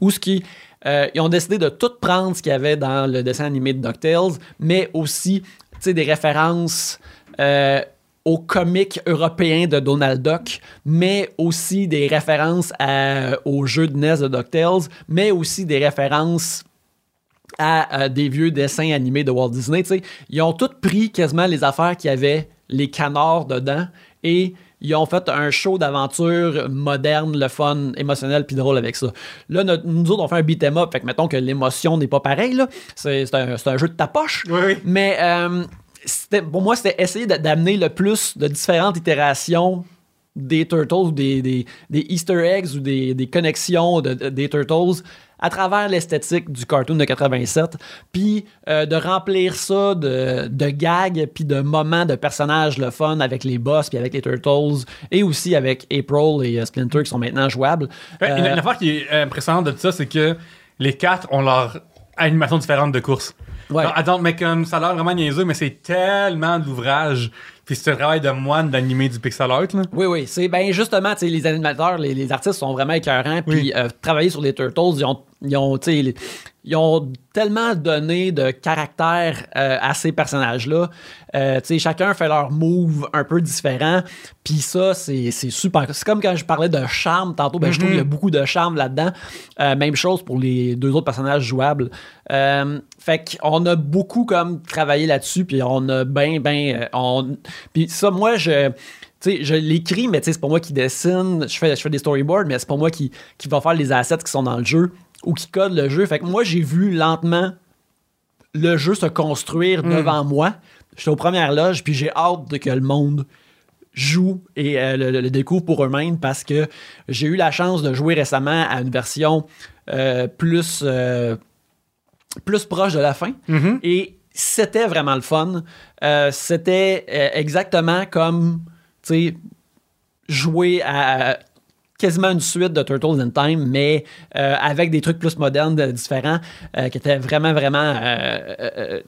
Où ce qui, euh, ils ont décidé de tout prendre ce qu'il y avait dans le dessin animé de DuckTales, mais aussi, des références aux comics européens de Donald Duck, mais aussi des références à- aux jeux de NES de DuckTales, mais aussi des références à euh, des vieux dessins animés de Walt Disney. Ils ont tous pris quasiment les affaires qui avaient les canards dedans et ils ont fait un show d'aventure moderne, le fun, émotionnel puis drôle avec ça. Là, notre- nous autres, on fait un beat'em up, fait que mettons que l'émotion n'est pas pareille. C'est un, un jeu de ta poche. Oui, oui. Mais euh, pour moi, c'était essayer d'amener le plus de différentes itérations des Turtles, des, des, des Easter eggs ou des, des connexions de- de- des Turtles à travers l'esthétique du cartoon de 87, puis euh, de remplir ça de, de gags, puis de moments de personnages le fun avec les boss, puis avec les Turtles, et aussi avec April et euh, Splinter qui sont maintenant jouables. Ouais, Une, Euh, une affaire qui est impressionnante de tout ça, c'est que les quatre ont leur animation différente de course. Ouais. Alors, attends, mais comme ça a l'air vraiment niaiseux, mais c'est tellement d'ouvrage. Puis c'est un travail de moine d'animer du pixel art, là. Oui, oui. C'est ben justement, les animateurs, les, les artistes sont vraiment écœurants. Puis Oui. euh, travailler sur les Turtles, ils ont, ils ont, tu sais, les- ils ont tellement donné de caractère euh, à ces personnages-là. Euh, chacun fait leur move un peu différent. Puis ça, c'est super. C'est comme quand je parlais de charme tantôt. Ben, je trouve qu'il y a beaucoup de charme là-dedans. Euh, même chose pour les deux autres personnages jouables. Fait qu'on a beaucoup comme travaillé là-dessus. Puis on a bien, bien. on... Puis ça, moi, je. Tu sais, je l'écris, mais c'est pas moi qui dessine. Je fais, je fais des storyboards, mais c'est pas moi qui, qui va faire les assets qui sont dans le jeu ou qui code le jeu. Fait que moi, j'ai vu lentement le jeu se construire devant moi. J'étais aux premières loges, puis j'ai hâte de que le monde joue et euh, le, découvre pour eux-mêmes parce que j'ai eu la chance de jouer récemment à une version euh, plus, euh, plus proche de la fin. Et c'était vraiment le fun. C'était exactement comme, tu sais, jouer à quasiment une suite de Turtles in Time, mais euh, avec des trucs plus modernes, différents, euh, qui étaient vraiment, vraiment, euh,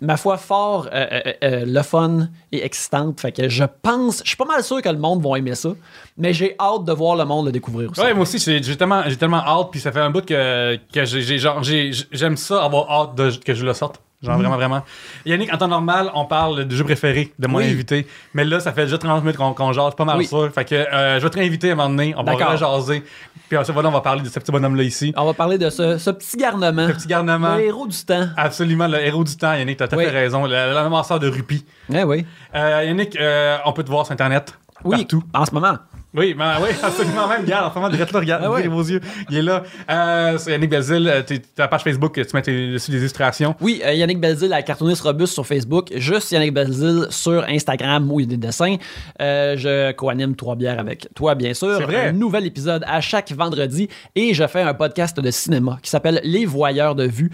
ma foi, fort le fun et excitante. Fait que je pense, je suis pas mal sûr que le monde va aimer ça, mais j'ai hâte de voir le monde le découvrir aussi. Ouais, moi aussi, j'ai tellement, j'ai tellement hâte, puis ça fait un bout que, que j'ai, genre, j'ai- j'aime ça, avoir hâte de, que je le sorte. Genre, vraiment, vraiment. Yannick, en temps normal, on parle du jeu préféré de mon Oui. invité. Mais là, ça fait déjà 30 minutes qu'on qu'on jase, pas mal Oui. sûr. Fait que euh, je vais te réinviter à un moment donné, on va jaser. Puis ensuite, voilà, on va parler de ce petit bonhomme-là ici. On va parler de ce, ce petit garnement, Le petit garnement. le héros du temps. Absolument, le héros du temps, Yannick, t'as tout à Oui. fait raison. L'annonceur de Rupi. Eh oui. Euh, Yannick, euh, on peut te voir sur Internet. Oui, Partout. en ce moment. Oui, ben, oui, (laughs) absolument même. Regarde, en ce moment, direct là, regarde, Ah ouais. vos yeux. Il est là. Euh, c'est Yannick Belzil, euh, ta page Facebook, tu mets tes, dessus des illustrations. Oui, euh, Yannick Belzil, la cartooniste robuste sur Facebook. Juste Yannick Belzil sur Instagram où il y a des dessins. Euh, je co-anime Trois bières avec toi, bien sûr. C'est vrai. Un nouvel épisode à chaque vendredi. Et je fais un podcast de cinéma qui s'appelle Les Voyeurs de vue,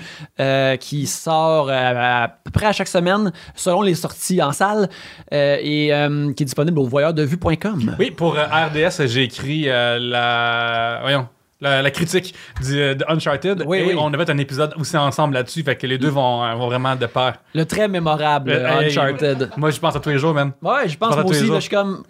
qui sort à peu près à chaque semaine selon les sorties en salle et qui est disponible au voyeurdevue.com. Oui, pour RDS, j'ai écrit euh, la. Voyons. La, la critique du, euh, de Uncharted. Oui, et oui. on a fait un épisode aussi ensemble là-dessus. Fait que les deux vont, euh, vont vraiment de pair. Le très mémorable Euh, hey, Uncharted. Moi, je pense à tous les jours, man. Ouais, je pense moi aussi. là, Je suis comme.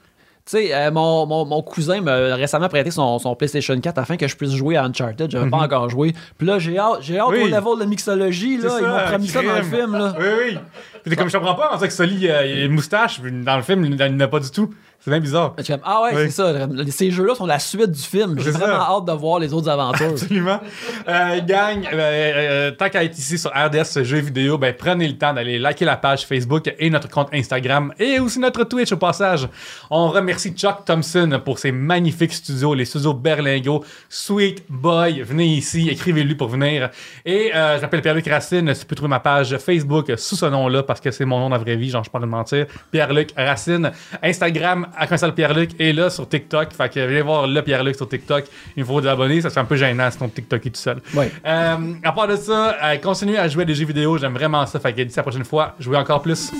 Tu sais, euh, mon, mon, mon cousin m'a récemment prêté son, son PlayStation 4 afin que je puisse jouer à Uncharted. J'avais pas encore joué. Puis là, j'ai hâte, j'ai hâte Mhm. Oui. au level de mixologie. Là. C'est Ils m'ont ça, promis ça dans le film. Là. Oui, oui. Puis t'es comme je comprends pas, on dirait que Sully, il a une moustache, dans le film, il n'en a pas du tout. C'est bien bizarre. Je suis comme, ah ouais, Oui. c'est ça. Ces jeux-là sont la suite du film. J'ai vraiment ça. hâte de voir les autres aventures. (laughs) Absolument. Euh, gang, euh, euh, tant qu'à être ici sur RDS Jeux vidéo, ben, prenez le temps d'aller liker la page Facebook et notre compte Instagram et aussi notre Twitch au passage. On remercie Chuck Thompson pour ses magnifiques studios, les studios Berlingo. Sweet Boy, venez ici, écrivez-lui pour venir. Et je m'appelle Pierre-Luc Racine. Tu peux trouver ma page Facebook sous ce nom-là parce que c'est mon nom dans la vraie vie, genre je parle de mentir. Pierre-Luc Racine. Instagram à Console Pierre-Luc et là sur TikTok. Fait que venez voir le Pierre-Luc sur TikTok. Il faut des abonnés, ça serait un peu gênant sinon TikTok est tout seul. Ouais. Euh, à part de ça, euh, continuez à jouer à des jeux vidéo, j'aime vraiment ça. Fait que d'ici la prochaine fois, jouez encore plus.